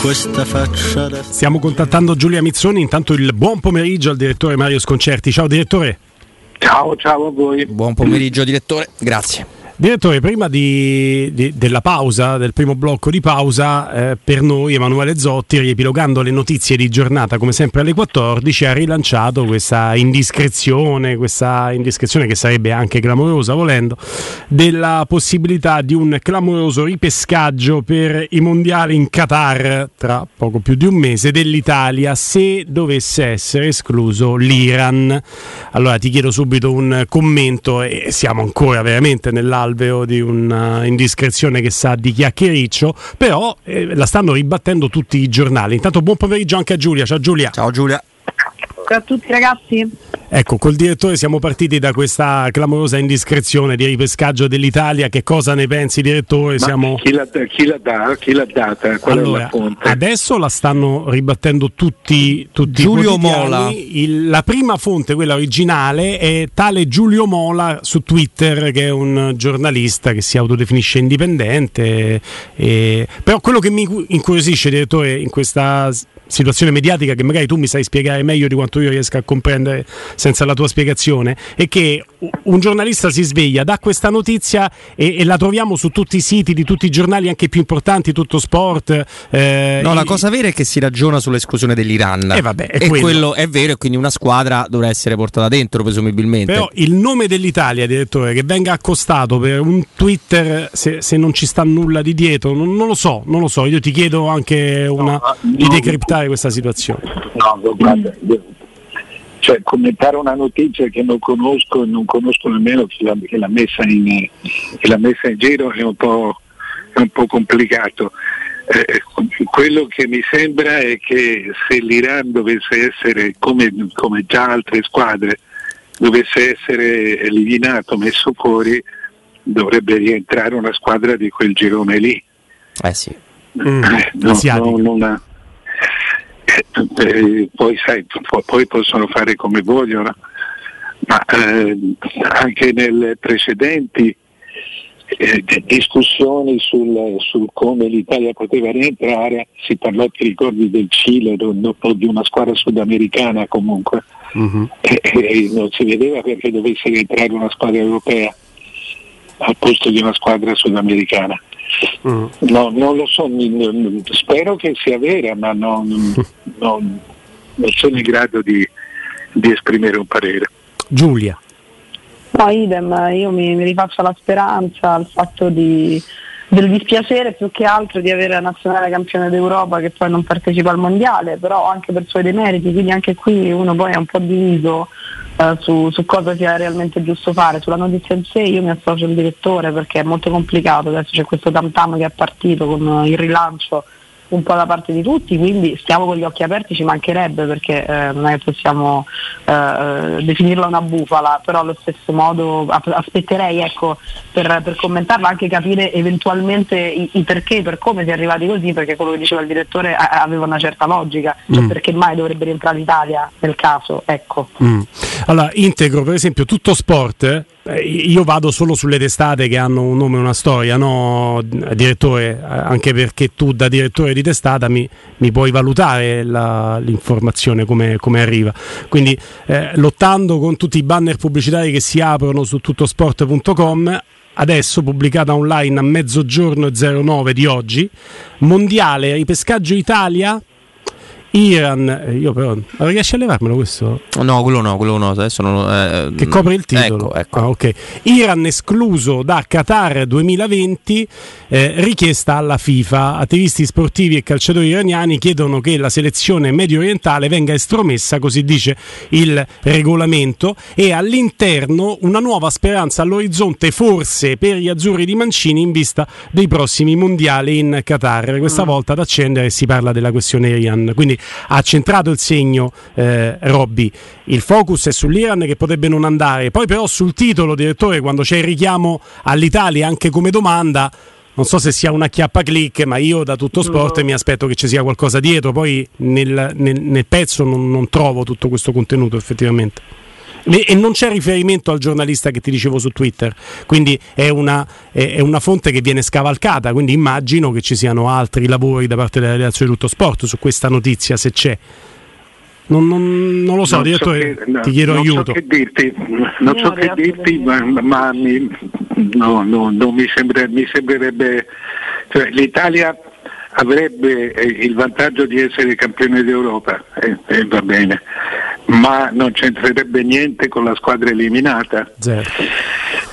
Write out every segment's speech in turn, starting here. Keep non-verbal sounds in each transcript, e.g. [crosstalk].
questa faccia da... Stiamo contattando Giulia Mizzoni, intanto il buon pomeriggio al direttore Mario Sconcerti. Ciao direttore. Ciao, ciao a voi. Buon pomeriggio direttore, grazie. Direttore, prima di, di, della pausa, del primo blocco di pausa, eh, per noi Emanuele Zotti, riepilogando le notizie di giornata come sempre alle 14, ha rilanciato questa indiscrezione, questa indiscrezione che sarebbe anche clamorosa volendo, della possibilità di un clamoroso ripescaggio per i mondiali in Qatar tra poco più di un mese dell'Italia se dovesse essere escluso l'Iran. Allora ti chiedo subito un commento e siamo ancora veramente nell'altro alveo di un'indiscrezione che sa di chiacchiericcio, però eh, la stanno ribattendo tutti i giornali. Intanto buon pomeriggio anche a Giulia. Ciao Giulia. Ciao Giulia. Ciao a tutti ragazzi. Ecco, col direttore siamo partiti da questa clamorosa indiscrezione di ripescaggio dell'Italia. Che cosa ne pensi, direttore? Siamo... Chi, l'ha, chi, l'ha da, chi l'ha data? Qual allora, adesso la stanno ribattendo tutti, tutti Giulio Mola. Il, la prima fonte, quella originale, è tale Giulio Mola su Twitter, che è un giornalista che si autodefinisce indipendente. E... Però quello che mi incuriosisce, direttore, in questa situazione mediatica che magari tu mi sai spiegare meglio di quanto io riesca a comprendere senza la tua spiegazione, è che un giornalista si sveglia, dà questa notizia e, e la troviamo su tutti i siti di tutti i giornali anche più importanti, tutto sport. Eh, no, la cosa vera è che si ragiona sull'esclusione dell'Iran. Eh vabbè, è e quello. quello è vero e quindi una squadra dovrà essere portata dentro presumibilmente. Però il nome dell'Italia, direttore, che venga accostato per un Twitter se, se non ci sta nulla di dietro, non, non, lo so, non lo so, io ti chiedo anche una, no, di decriptare questa situazione? No, guarda, cioè, commentare una notizia che non conosco e non conosco nemmeno chi l'ha, chi l'ha, messa, in, chi l'ha messa in giro è un po', è un po complicato. Eh, quello che mi sembra è che se l'Iran dovesse essere, come, come già altre squadre, dovesse essere eliminato, messo fuori, dovrebbe rientrare una squadra di quel girone lì. Eh sì. Mm, eh, no, no, non, eh, poi, sai, poi possono fare come vogliono, ma eh, anche nelle precedenti eh, discussioni sul, sul, come l'Italia poteva rientrare, si parlò, ti ricordi, del Cile o di una squadra sudamericana comunque, uh-huh. e, non si vedeva perché dovesse rientrare una squadra europea al posto di una squadra sudamericana. Mm. No, non lo so, spero che sia vera, ma non, [laughs] non, non sono in grado di, di, esprimere un parere. Giulia. No, idem, io mi, mi rifaccio la speranza, il fatto di, del dispiacere più che altro di avere la nazionale campione d'Europa che poi non partecipa al mondiale, però anche per suoi demeriti, quindi anche qui uno poi è un po' diviso eh, su, su, cosa sia realmente giusto fare. Sulla notizia in sé io mi associo al direttore perché è molto complicato, adesso c'è questo tam che è partito con il rilancio un po' da parte di tutti, quindi stiamo con gli occhi aperti, ci mancherebbe perché eh, non è che possiamo eh, definirla una bufala, però allo stesso modo aspetterei ecco, per, per, commentarla anche capire eventualmente i, i, perché, per come si è arrivati così, perché quello che diceva il direttore a, aveva una certa logica, cioè mm. perché mai dovrebbe rientrare l'Italia nel caso. Ecco. Mm. Allora, integro per esempio tutto sport io vado solo sulle testate che hanno un nome e una storia, no, direttore, anche perché tu da direttore di testata mi, mi puoi valutare la, l'informazione come, come, arriva. Quindi eh, lottando con tutti i banner pubblicitari che si aprono su tuttosport.com, adesso pubblicata online a mezzogiorno 09 di oggi, mondiale ripescaggio Italia Iran, eh, io però riesci a levarmelo questo? No, quello no, quello no, adesso non eh, Che copre il titolo. Ecco, ecco. Ah, okay. Iran escluso da Qatar 2020, eh, richiesta alla FIFA. Attivisti sportivi e calciatori iraniani chiedono che la selezione medio orientale venga estromessa, così dice il regolamento, e all'interno una nuova speranza all'orizzonte, forse per gli azzurri di Mancini in vista dei prossimi mondiali in Qatar. Questa mm. volta ad accendere si parla della questione Iran. Quindi ha centrato il segno eh, Robby. Il focus è sull'Iran che potrebbe non andare. Poi però sul titolo, direttore, quando c'è il richiamo all'Italia anche come domanda, non so se sia una chiappa click, ma io da tutto sport no. mi aspetto che ci sia qualcosa dietro. Poi nel, nel, nel pezzo non, non trovo tutto questo contenuto effettivamente. E non c'è riferimento al giornalista che ti dicevo su Twitter, quindi è una, è una, fonte che viene scavalcata, quindi immagino che ci siano altri lavori da parte della redazione di tutto sport su questa notizia, se c'è. Non, non, non, lo so, non direttore, so che, ti chiedo non aiuto. So che dirti, non so che dirti, ma, ma mi, no, no, non mi, sembra, mi sembrerebbe... Cioè, L'Italia avrebbe eh, il vantaggio di essere campione d'Europa e eh, eh, va bene, ma non c'entrerebbe niente con la squadra eliminata. Zero.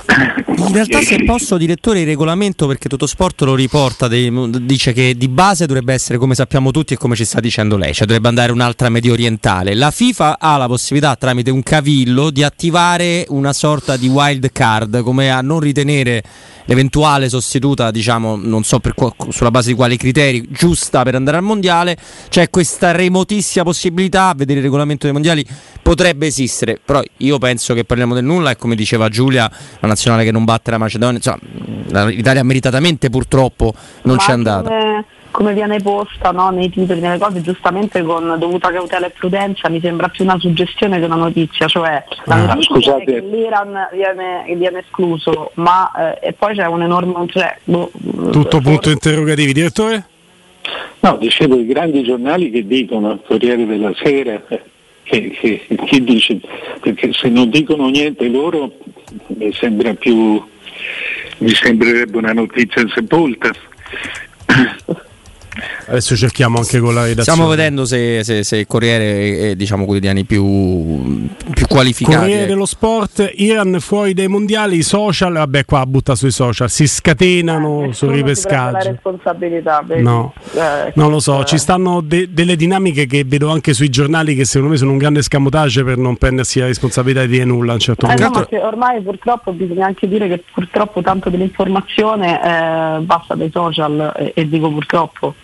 In realtà se posso direttore il regolamento perché Tutto Sport lo riporta dice che di base dovrebbe essere come sappiamo tutti e come ci sta dicendo lei, cioè dovrebbe andare un'altra medio orientale. La FIFA ha la possibilità tramite un cavillo di attivare una sorta di wild card come a non ritenere l'eventuale sostituta, diciamo, non so per, sulla base di quali criteri, giusta per andare al mondiale, c'è questa remotissima possibilità, a vedere il regolamento dei mondiali potrebbe esistere, però io penso che parliamo del nulla e come diceva Giulia, la nazionale che non batte la Macedonia, insomma, l'Italia meritatamente purtroppo non Ma c'è andata. Come, come viene posta no, nei titoli, nelle cose, giustamente con dovuta cautela e prudenza, mi sembra più una suggestione che una notizia, cioè la ah, notizia scusate. è che l'Iran viene, viene escluso, ma eh, e poi c'è un enorme... Cioè, boh, Tutto punto interrogativi, direttore? No, dicevo i grandi giornali che dicono, Corriere della Sera, eh, che, che, che dice, perché se non dicono niente loro mi sembra più, mi sembrerebbe una notizia sepolta. Adesso cerchiamo anche con la redazione. Stiamo vedendo se, se, se il Corriere è diciamo quotidiani più, più qualificati. Corriere ecco. dello sport, Iran fuori dai mondiali, i social, vabbè qua butta sui social, si scatenano eh, sul ripescaggio. La responsabilità, vedi? No, eh, non lo so, ci stanno de- delle dinamiche che vedo anche sui giornali che secondo me sono un grande scamotage per non prendersi la responsabilità di nulla a un certo eh, punto. No, ormai purtroppo bisogna anche dire che purtroppo tanto dell'informazione eh, passa dai social e, e dico purtroppo.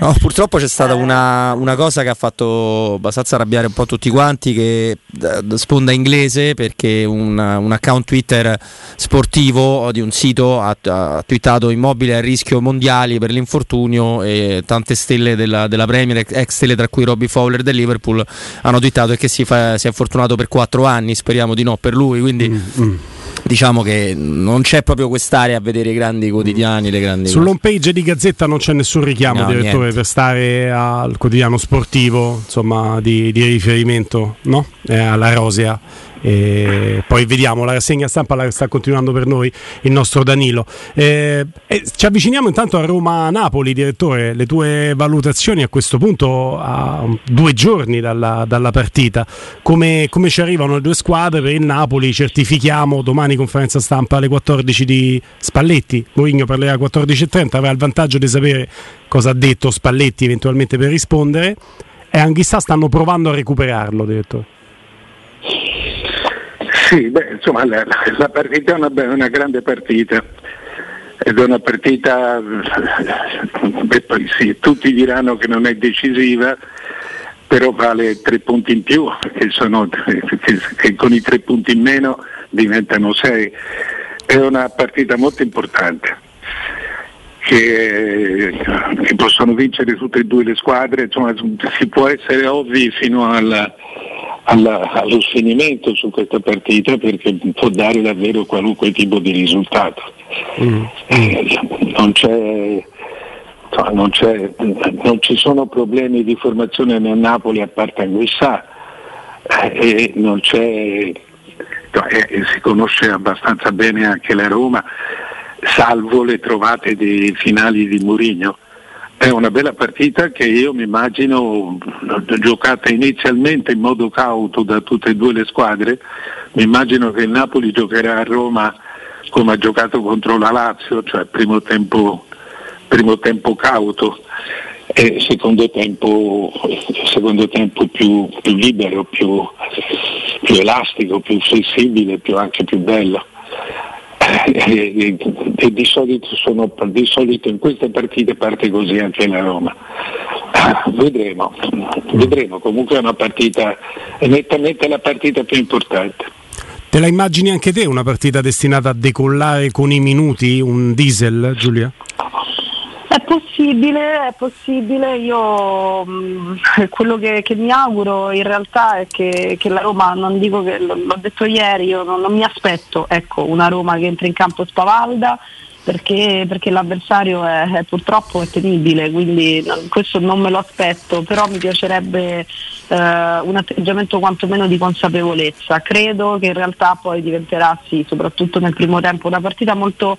No, purtroppo c'è stata una, una, cosa che ha fatto abbastanza arrabbiare un po' tutti quanti, che da sponda inglese, perché un, un, account Twitter sportivo di un sito ha, ha twittato immobile a rischio mondiali per l'infortunio e tante stelle della, della Premier, ex stelle tra cui Robbie Fowler del Liverpool, hanno twittato che si, fa, si è fortunato per quattro anni, speriamo di no per lui, quindi... Mm, mm diciamo che non c'è proprio quest'area a vedere i grandi quotidiani. Le grandi Sull'home page di Gazzetta non c'è nessun richiamo, no, direttore, niente. per stare al quotidiano sportivo insomma, di, di riferimento no? eh, alla Rosea. E poi vediamo la rassegna stampa la sta continuando per noi il nostro Danilo. Eh, eh, ci avviciniamo intanto a Roma-Napoli direttore. Le tue valutazioni a questo punto a due giorni dalla, dalla partita come, come, ci arrivano le due squadre? Per il Napoli certifichiamo domani conferenza stampa alle 14 di Spalletti. Mourinho parlerà alle 14.30 aveva il vantaggio di sapere cosa ha detto Spalletti eventualmente per rispondere. E Anghissà stanno provando a recuperarlo direttore sì, beh, insomma la, la, partita è una, una, grande partita ed è una partita, beh, poi sì, tutti diranno che non è decisiva, però vale tre punti in più, che, sono, che, che con i tre punti in meno diventano sei. È una partita molto importante. Che, che, possono vincere tutte e due le squadre, insomma si può essere ovvi fino alla, alla, allo sfinimento su questa partita perché può dare davvero qualunque tipo di risultato. Mm. Eh, non, c'è, non, c'è, non, ci sono problemi di formazione nel Napoli a parte Anguissà eh, e non c'è, eh, si conosce abbastanza bene anche la Roma, salvo le trovate dei finali di Mourinho. È una bella partita che io mi immagino giocata inizialmente in modo cauto da tutte e due le squadre. Mi immagino che il Napoli giocherà a Roma come ha giocato contro la Lazio, cioè primo tempo, primo tempo cauto e secondo tempo, secondo tempo più, più, libero, più, più elastico, più flessibile, più, anche più bello e, e di, solito sono, di, solito in queste partite parte così anche la Roma. Ah, vedremo, vedremo, comunque è una partita, è nettamente la partita più importante. Te la immagini anche te una partita destinata a decollare con i minuti, un diesel Giulia? È possibile, è possibile, io mh, [laughs] quello che, che, mi auguro in realtà è che, che, la Roma, non dico che l'ho detto ieri, io non, non mi aspetto ecco, una Roma che entra in campo spavalda, perché, perché l'avversario è, è, purtroppo è temibile, quindi questo non me lo aspetto, però mi piacerebbe eh, un atteggiamento quantomeno di consapevolezza. Credo che in realtà poi diventerà, sì, soprattutto nel primo tempo, una partita molto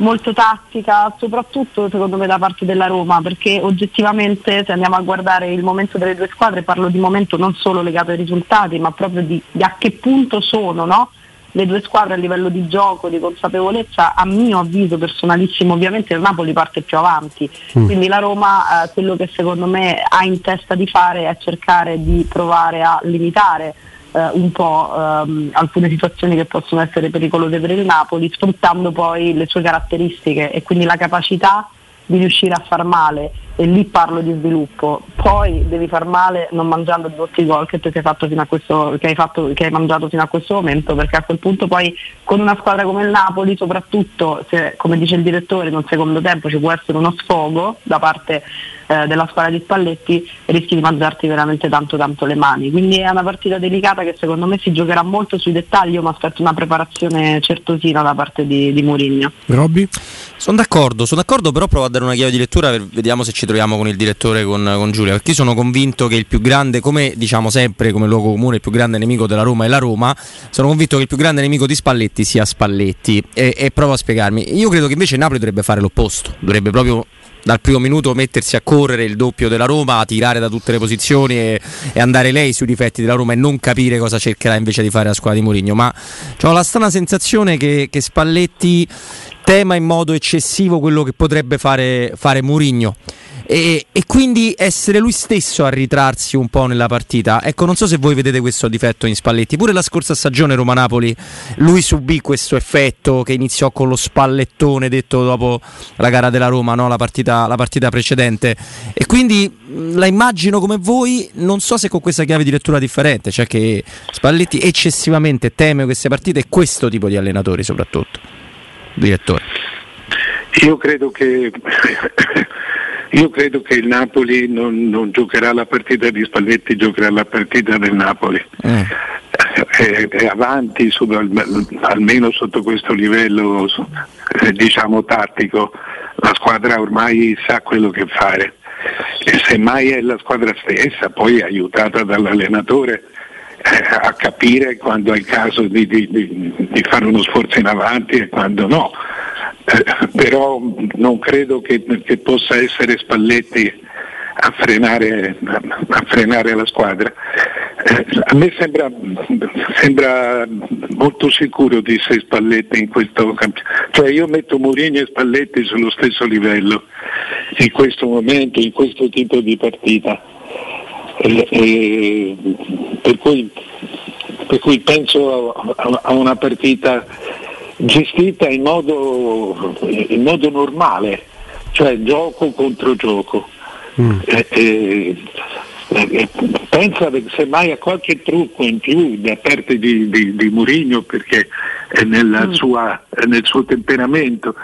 molto tattica, soprattutto secondo me da parte della Roma, perché oggettivamente se andiamo a guardare il momento delle due squadre, parlo di momento non solo legato ai risultati, ma proprio di, di a che punto sono no? le due squadre a livello di gioco, di consapevolezza, a mio avviso personalissimo, ovviamente il Napoli parte più avanti, mm. quindi la Roma eh, quello che secondo me ha in testa di fare è cercare di provare a limitare eh, un po' ehm, alcune situazioni che possono essere pericolose per il Napoli, sfruttando poi le sue caratteristiche e quindi la capacità di riuscire a far male. E lì parlo di sviluppo, poi devi far male non mangiando tutti i gol che, che che hai mangiato fino a questo momento, perché a quel punto poi con una squadra come il Napoli, soprattutto se come dice il direttore in un secondo tempo ci può essere uno sfogo da parte eh, della squadra di Spalletti, rischi di mangiarti veramente tanto tanto le mani. Quindi è una partita delicata che secondo me si giocherà molto sui dettagli, io mi aspetto una preparazione certosina da parte di, di Mourinho. Robby? Sono d'accordo, sono d'accordo, però provo a dare una chiave di lettura, vediamo se ci troviamo con il direttore, con, con Giulia, perché io sono convinto che il più grande, come diciamo sempre, come luogo comune, il più grande nemico della Roma è la Roma, sono convinto che il più grande nemico di Spalletti sia Spalletti e, e provo a spiegarmi. Io credo che invece Napoli dovrebbe fare l'opposto, dovrebbe proprio dal primo minuto mettersi a correre il doppio della Roma, a tirare da tutte le posizioni e, e, andare lei sui difetti della Roma e non capire cosa cercherà invece di fare la squadra di Mourinho. Ma ho la strana sensazione che, che Spalletti tema in modo eccessivo quello che potrebbe fare, fare Mourinho e, e, quindi essere lui stesso a ritrarsi un po' nella partita. Ecco, non so se voi vedete questo difetto in Spalletti. Pure la scorsa stagione Roma-Napoli lui subì questo effetto che iniziò con lo spallettone detto dopo la gara della Roma, no? la, partita, la partita precedente. E quindi la immagino come voi, non so se con questa chiave di lettura differente, cioè che Spalletti eccessivamente teme queste partite e questo tipo di allenatori soprattutto. Direttore. Io credo che io credo che il Napoli non, non, giocherà la partita di Spalletti, giocherà la partita del Napoli. Eh. È, è, avanti su, almeno sotto questo livello eh, diciamo tattico, la squadra ormai sa quello che fare e semmai è la squadra stessa, poi aiutata dall'allenatore eh, a capire quando è il caso di, di, di, di fare uno sforzo in avanti e quando no eh, però non credo che, che, possa essere Spalletti a frenare, a frenare la squadra. Eh, a me sembra, sembra, molto sicuro di sé Spalletti in questo campionato, cioè io metto Mourinho e Spalletti sullo stesso livello in questo momento, in questo tipo di partita. E, e, per, cui, per, cui, penso a, a una partita gestita in modo, in modo normale, cioè gioco contro gioco. Mm. Eh, eh, eh, pensa semmai a qualche trucco in più da parte di, di, di Murigno perché è mm. sua, nel suo temperamento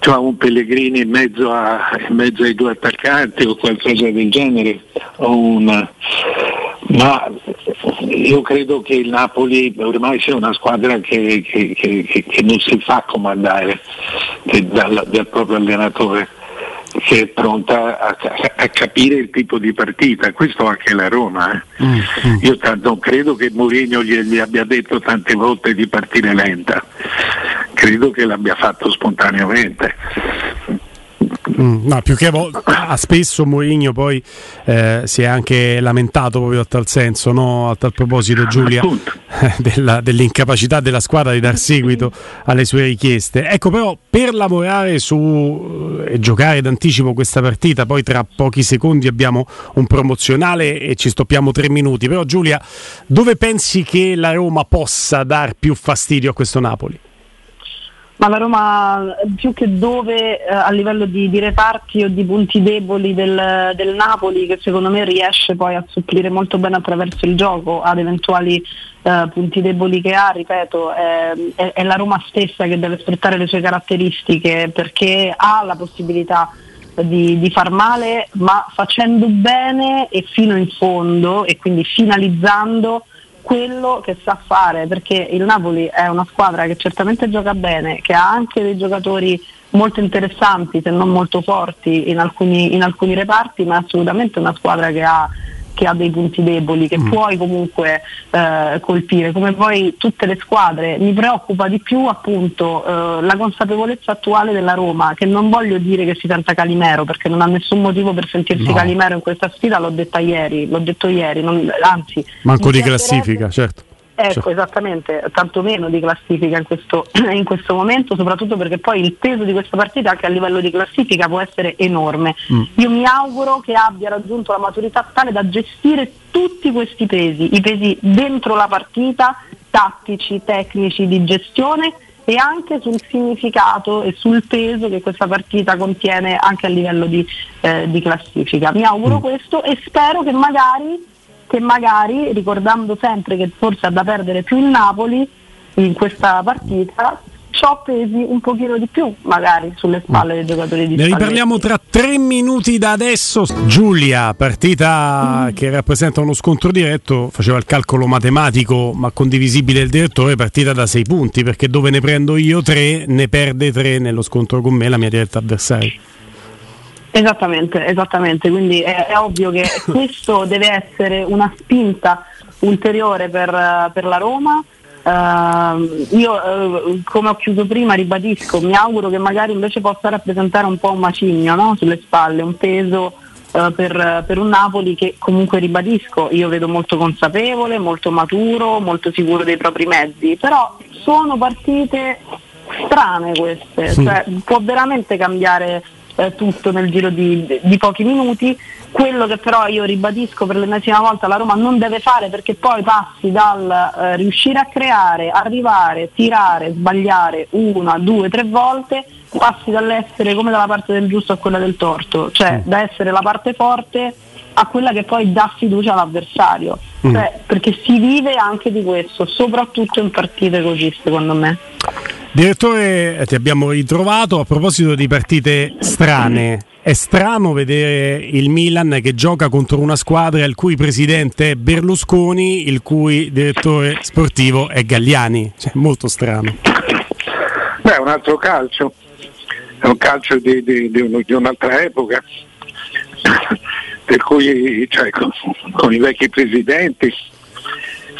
cioè un Pellegrini in mezzo, a, in mezzo, ai due attaccanti o qualcosa del genere una, ma io credo che il Napoli ormai sia una squadra che, che, che, che non si fa comandare dal, dal, proprio allenatore che è pronta a, a, capire il tipo di partita, questo anche la Roma. Eh. Mm-hmm. Io t- non credo che Mourinho gli, gli abbia detto tante volte di partire lenta, credo che l'abbia fatto spontaneamente. Mm, no, più che a spesso Mourinho poi eh, si è anche lamentato proprio a tal senso, no? a tal proposito Giulia, [laughs] della, dell'incapacità della squadra di dar seguito alle sue richieste. Ecco però per lavorare su e giocare d'anticipo questa partita, poi tra pochi secondi abbiamo un promozionale e ci stoppiamo tre minuti, però Giulia dove pensi che la Roma possa dar più fastidio a questo Napoli? Ma la Roma più che dove eh, a livello di, di, reparti o di punti deboli del, del, Napoli che secondo me riesce poi a supplire molto bene attraverso il gioco ad eventuali eh, punti deboli che ha, ripeto, è, è, è la Roma stessa che deve sfruttare le sue caratteristiche perché ha la possibilità di, di, far male, ma facendo bene e fino in fondo e quindi finalizzando quello che sa fare, perché il Napoli è una squadra che certamente gioca bene, che ha anche dei giocatori molto interessanti, se non molto forti in alcuni, in alcuni reparti, ma è assolutamente una squadra che ha che ha dei punti deboli che mm. puoi comunque eh, colpire, come poi tutte le squadre. Mi preoccupa di più appunto eh, la consapevolezza attuale della Roma, che non voglio dire che si senta Calimero, perché non ha nessun motivo per sentirsi no. Calimero in questa sfida, l'ho detta ieri, l'ho detto ieri, non, anzi... Manco di classifica, certo. Ecco, cioè. esattamente, tanto meno di classifica in questo, [clears throat] in questo, momento, soprattutto perché poi il peso di questa partita anche a livello di classifica può essere enorme. Mm. Io mi auguro che abbia raggiunto la maturità tale da gestire tutti questi pesi, i pesi dentro la partita, tattici, tecnici, di gestione e anche sul significato e sul peso che questa partita contiene anche a livello di, eh, di classifica. Mi auguro mm. questo e spero che magari che magari, ricordando sempre che forse ha da perdere più il Napoli in questa partita, ciò pesi un pochino di più magari sulle spalle dei giocatori di Ne riparliamo tra tre minuti da adesso. Giulia, partita mm. che rappresenta uno scontro diretto, faceva il calcolo matematico ma condivisibile il direttore, partita da sei punti perché dove ne prendo io tre ne perde tre nello scontro con me la mia diretta avversaria. Esattamente, esattamente, quindi è, è ovvio che [laughs] questo deve essere una spinta ulteriore per, per la Roma. Uh, io uh, come ho chiuso prima ribadisco, mi auguro che magari invece possa rappresentare un po' un macigno no? sulle spalle, un peso uh, per, per, un Napoli che comunque ribadisco, io vedo molto consapevole, molto maturo, molto sicuro dei propri mezzi, però sono partite strane queste, sì. cioè, può veramente cambiare eh, tutto nel giro di, di, pochi minuti. Quello che però io ribadisco per l'ennesima volta la Roma non deve fare perché poi passi dal eh, riuscire a creare, arrivare, tirare, sbagliare una, due, tre volte, passi dall'essere come dalla parte del giusto a quella del torto, cioè mm. da essere la parte forte a quella che poi dà fiducia all'avversario, mm. cioè, perché si vive anche di questo, soprattutto in partite così secondo me. Direttore, ti abbiamo ritrovato a proposito di partite strane. È strano vedere il Milan che gioca contro una squadra il cui presidente è Berlusconi, il cui direttore sportivo è Galliani. Cioè, molto strano. Beh, è un altro calcio, è un calcio di, di, di, un, di un'altra epoca, [coughs] per cui cioè, con, con i vecchi presidenti,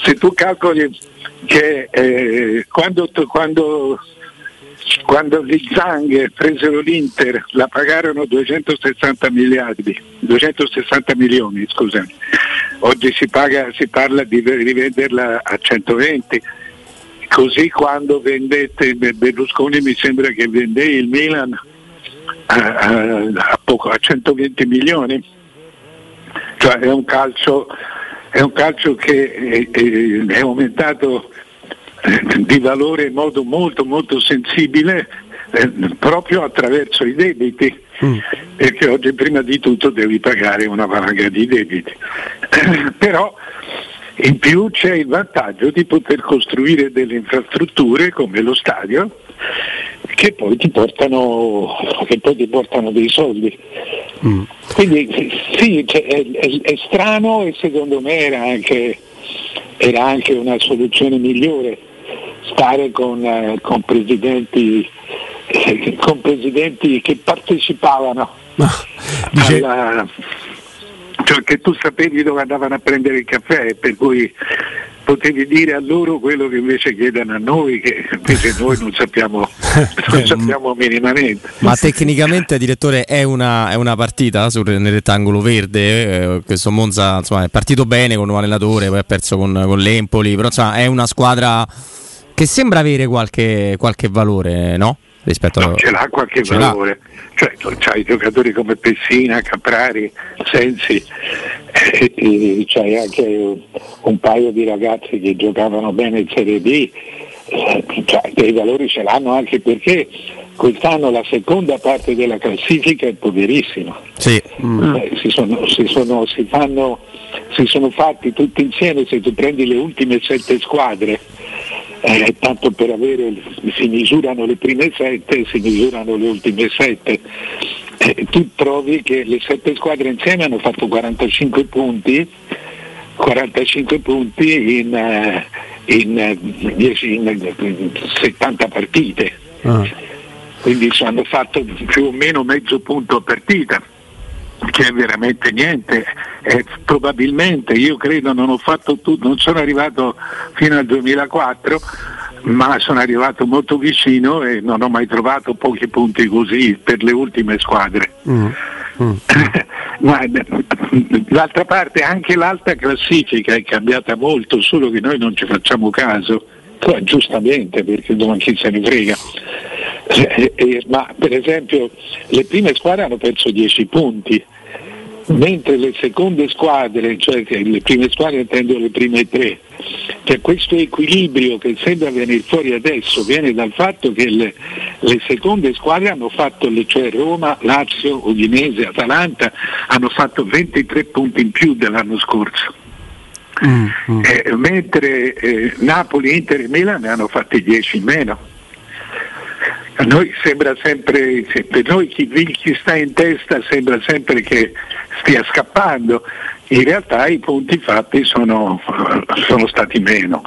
se tu calcoli che eh, quando, quando, quando gli Zang presero l'Inter la pagarono 260 miliardi, 260 milioni scusami. oggi si, paga, si parla di rivenderla a 120 così quando vendette Berlusconi mi sembra che vende il Milan a, a, a, poco, a 120 milioni cioè è un calcio è un calcio che è, è aumentato eh, di valore in modo molto molto sensibile eh, proprio attraverso i debiti mm. perché oggi prima di tutto devi pagare una valanga di debiti eh, [clears throat] però in più c'è il vantaggio di poter costruire delle infrastrutture come lo stadio che poi ti portano, poi ti portano dei soldi. Mm. Quindi sì, cioè, è, è, è, strano e secondo me era anche, era anche una soluzione migliore stare con, eh, con, presidenti, eh, [laughs] con, presidenti, che partecipavano ah, dice... alla, cioè che tu sapevi dove andavano a prendere il caffè, per cui potevi dire a loro quello che invece chiedono a noi, che invece noi non sappiamo, [laughs] non sappiamo minimamente. Ma tecnicamente, direttore, è una, è una partita sul, nel rettangolo verde. Eh, questo Monza insomma, è partito bene con un allenatore, poi ha perso con, con l'Empoli, però insomma, è una squadra che sembra avere qualche, qualche valore, no? Rispetto no, a... ce l'ha qualche ce valore cioè c'hai giocatori come Pessina, Caprari, Sensi e, e c'hai anche un paio di ragazzi che giocavano bene in Serie B eh, cioè, dei valori ce l'hanno anche perché quest'anno la seconda parte della classifica è poverissima. Sì. Mm. Eh, si, sono, si, sono, si, fanno, si sono fatti tutti insieme, se tu prendi le ultime sette squadre, eh, tanto per avere, si misurano le prime sette, si misurano le ultime sette. Eh, tu trovi che le sette squadre insieme hanno fatto 45 punti, 45 punti in, eh, in, 10, in 70 partite. Ah. Quindi hanno fatto più o meno mezzo punto a partita che è veramente niente. Eh, probabilmente io credo non ho fatto tutto, non sono arrivato fino al 2004, ma sono arrivato molto vicino e non ho mai trovato pochi punti così per le ultime squadre. Mm. Mm. [laughs] ma, d'altra parte anche l'alta classifica è cambiata molto, solo che noi non ci facciamo caso, giustamente perché domani chi se ne frega. Eh, eh, ma per esempio le prime squadre hanno perso 10 punti, mentre le seconde squadre, cioè le prime squadre intendo le prime tre, cioè questo equilibrio che sembra venire fuori adesso viene dal fatto che le, le seconde squadre hanno fatto, cioè Roma, Lazio, Udinese, Atalanta, hanno fatto 23 punti in più dell'anno scorso. Mm, mm. Eh, mentre eh, Napoli, Inter e Milan ne hanno fatti 10 in meno. A noi sembra sempre, per noi chi, chi sta in testa sembra sempre che stia scappando, in realtà i punti fatti sono, sono stati meno.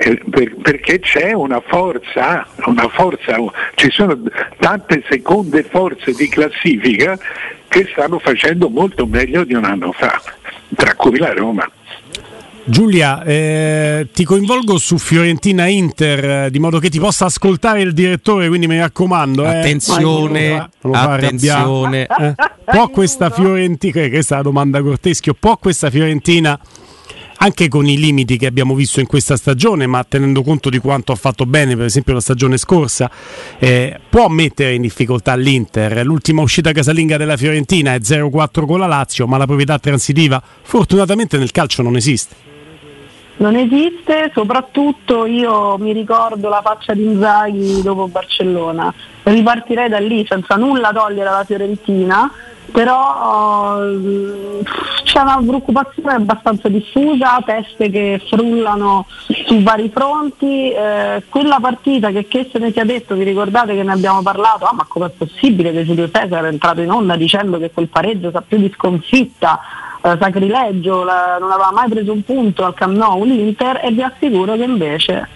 Eh, per, perché c'è una forza, una forza, ci sono tante seconde forze di classifica che stanno facendo molto meglio di un anno fa, tra cui la Roma. Giulia, eh, ti coinvolgo su Fiorentina Inter, di modo che ti possa ascoltare il direttore, quindi mi raccomando. Eh. Attenzione, attenzione. Eh. Può questa Fiorentina, questa è la domanda corteschio, può questa Fiorentina, anche con i limiti che abbiamo visto in questa stagione, ma tenendo conto di quanto ha fatto bene, per esempio la stagione scorsa, eh, può mettere in difficoltà l'Inter. L'ultima uscita casalinga della Fiorentina è 0-4 con la Lazio, ma la proprietà transitiva fortunatamente nel calcio non esiste non esiste, soprattutto io mi ricordo la faccia di Inzaghi dopo Barcellona, ripartirei da lì senza nulla togliere alla Fiorentina, però uh, c'è una preoccupazione abbastanza diffusa, teste che frullano su vari fronti, eh, quella partita che che se ne sia detto, vi ricordate che ne abbiamo parlato, ah ma com'è possibile che Giulio Cesare è entrato in onda dicendo che quel pareggio sa più di sconfitta, eh, sacrilegio, la, non aveva mai preso un punto al Camp Nou l'Inter e vi assicuro che invece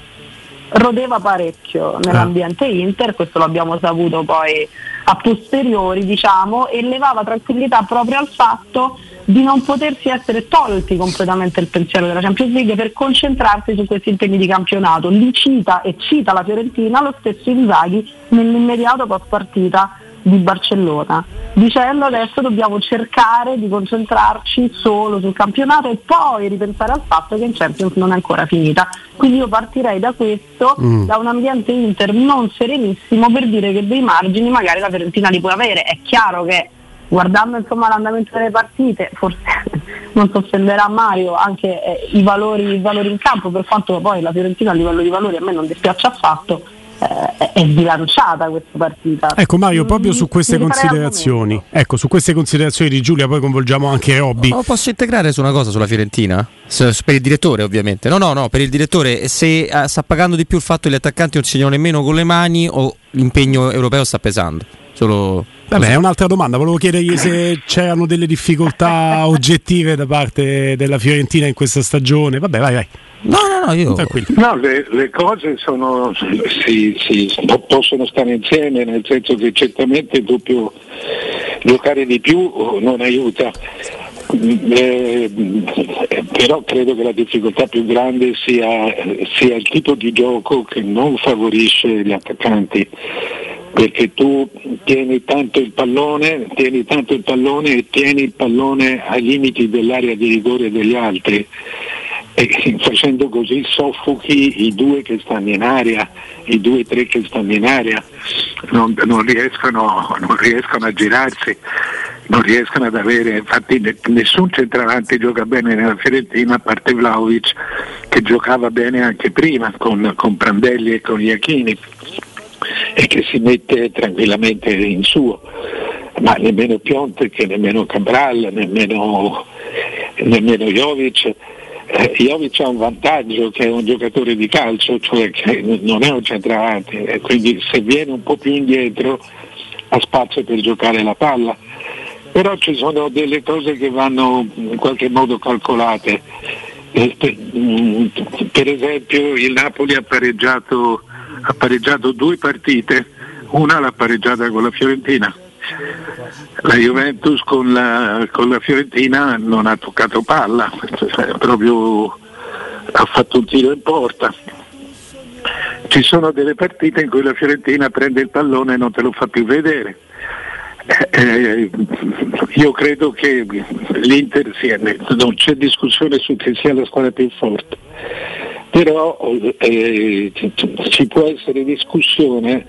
rodeva parecchio nell'ambiente ah. Inter, questo l'abbiamo saputo poi a posteriori diciamo, e levava tranquillità proprio al fatto di non potersi essere tolti completamente il pensiero della Champions League per concentrarsi su questi impegni di campionato. Li cita e cita la Fiorentina lo stesso Inzaghi nell'immediato post partita di Barcellona, dicendo adesso dobbiamo cercare di concentrarci solo sul campionato e poi ripensare al fatto che in Champions non è ancora finita. Quindi io partirei da questo, mm. da un ambiente Inter non serenissimo per dire che dei margini magari la Fiorentina li può avere. È chiaro che guardando insomma, l'andamento delle partite, forse [laughs] non si offenderà Mario anche eh, i, valori, i valori in campo, per quanto poi la Fiorentina a livello di valori a me non dispiace affatto eh, è sbilanciata questa partita. Ecco Mario, proprio su queste considerazioni, ecco, su queste considerazioni di Giulia poi coinvolgiamo anche Robby. Oh, posso integrare su una cosa sulla Fiorentina? per il direttore ovviamente. No, no, no, per il direttore se uh, sta pagando di più il fatto che gli attaccanti non segnano nemmeno con le mani o l'impegno europeo sta pesando. Solo Vabbè, è un'altra domanda. Volevo chiedergli se c'erano delle difficoltà [laughs] oggettive da parte della Fiorentina in questa stagione. Vabbè, vai, vai. No, no, no, io. No, le, le cose sono, si, si, possono stare insieme, nel senso che certamente il doppio giocare di più non aiuta. Eh, però credo che la difficoltà più grande sia, sia il tipo di gioco che non favorisce gli attaccanti perché tu tieni tanto il pallone, tieni tanto il pallone e tieni il pallone ai limiti dell'area di rigore degli altri e facendo così soffochi i due che stanno in area, i due o tre che stanno in area, non, non, riescono, non riescono a girarsi. non riescono ad avere, infatti nessun centravanti gioca bene nella Fiorentina a parte Vlaovic che giocava bene anche prima con, con Prandelli e con Iachini e che si mette tranquillamente in suo, ma nemmeno Piontek, nemmeno Cabral, nemmeno, nemmeno Jovic. Eh, Jovic ha un vantaggio che è un giocatore di calcio, cioè che non è un centravanti, e quindi se viene un po' più indietro ha spazio per giocare la palla. Però ci sono delle cose che vanno in qualche modo calcolate. Eh, per, mm, per esempio il Napoli ha pareggiato, ha pareggiato due partite, una l'ha pareggiata con la Fiorentina. La Juventus con la, con la Fiorentina non ha toccato palla, cioè, proprio ha fatto un tiro in porta. Ci sono delle partite in cui la Fiorentina prende il pallone e non te lo fa più vedere. Eh, eh io credo che l'Inter sia, non c'è discussione su che sia la squadra più forte, però eh, ci può essere discussione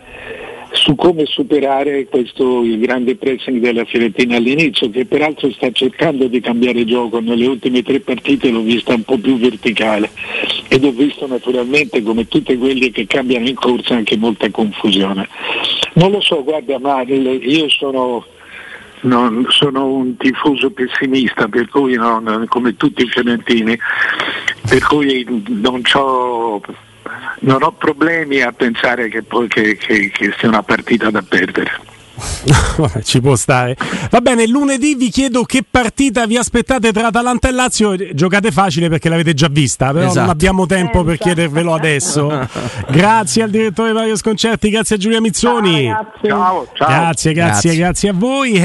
su come superare questo il grande pressing della Fiorentina all'inizio, che peraltro sta cercando di cambiare gioco, nelle ultime tre partite l'ho vista un po' più verticale ed ho visto naturalmente come tutte quelle che cambiano in corsa anche molta confusione. Non lo so, guarda Maril, io sono, non, sono un tifoso pessimista, per cui non, come tutti i fiorentini, per cui non ho non ho problemi a pensare che, poi, che, che, che sia una partita da perdere. [laughs] ci può stare. Va bene, lunedì vi chiedo che partita vi aspettate tra Atalanta e Lazio. Giocate facile perché l'avete già vista, però esatto. non abbiamo tempo per chiedervelo adesso. [laughs] grazie al direttore Mario Sconcerti, grazie a Giulia Mizzoni. Ciao, ciao. Grazie, grazie, grazie, grazie a voi.